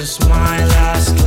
just my last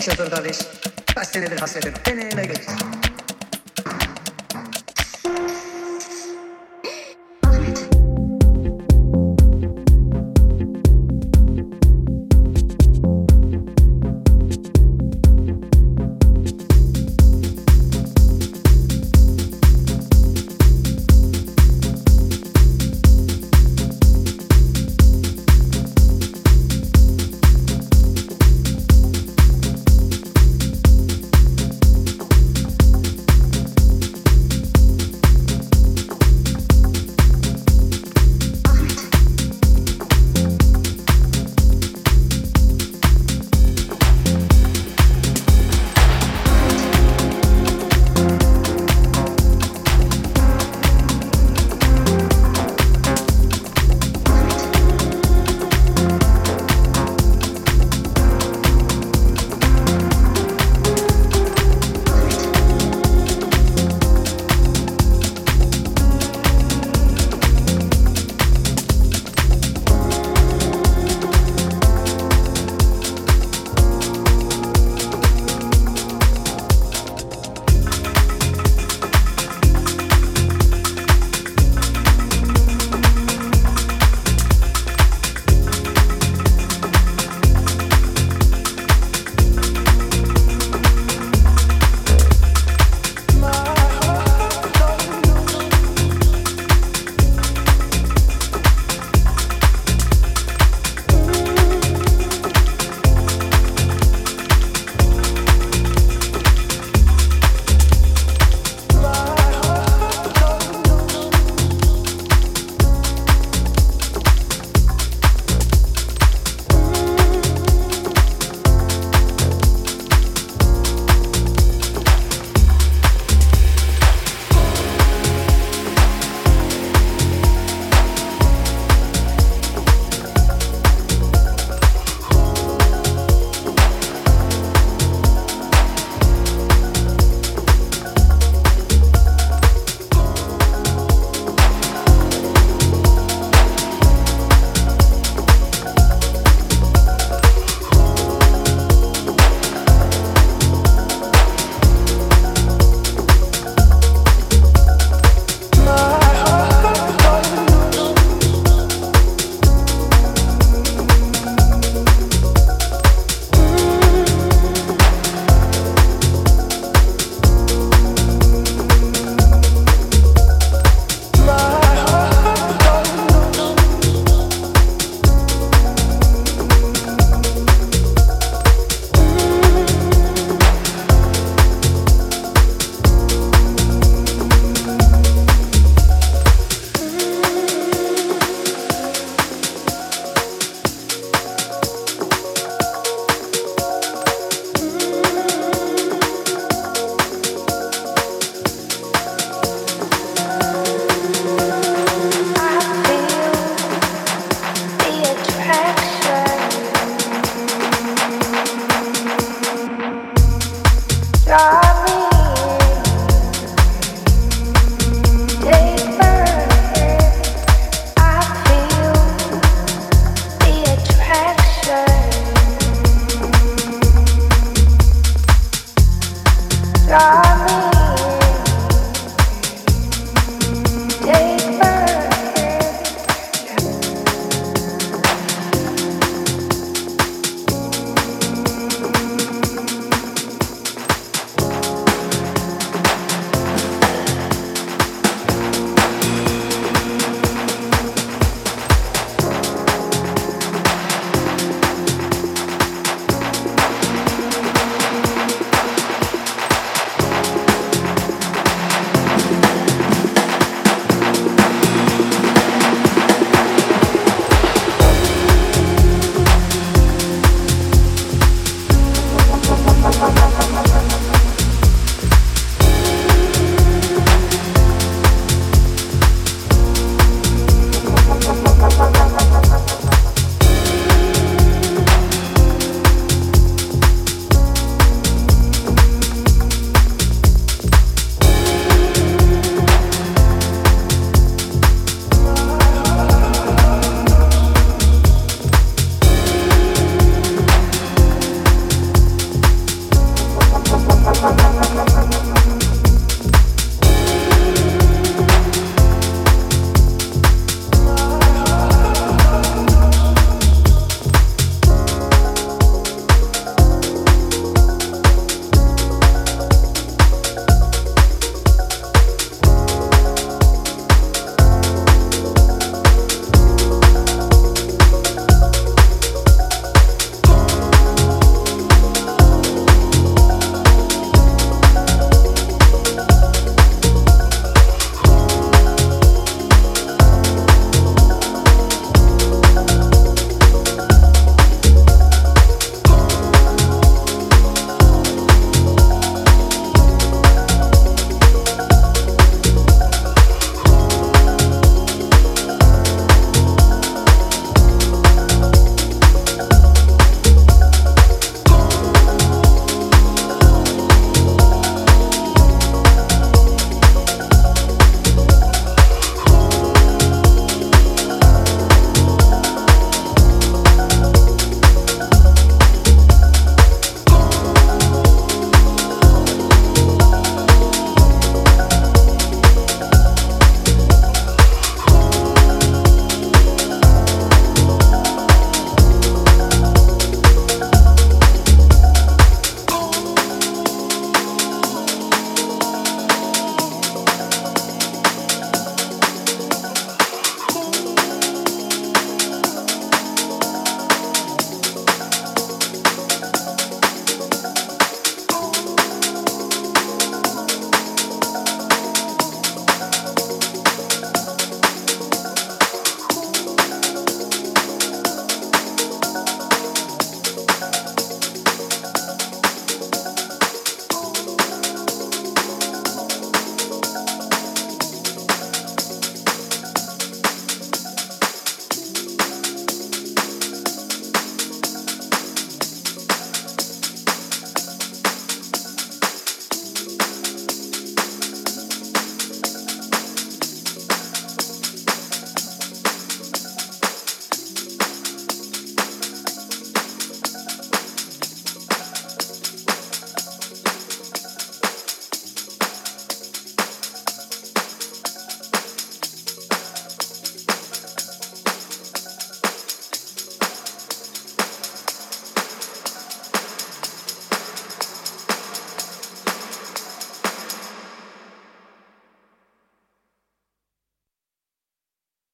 Şoför kardeş kaç senedir hasretim. Deneyime götür.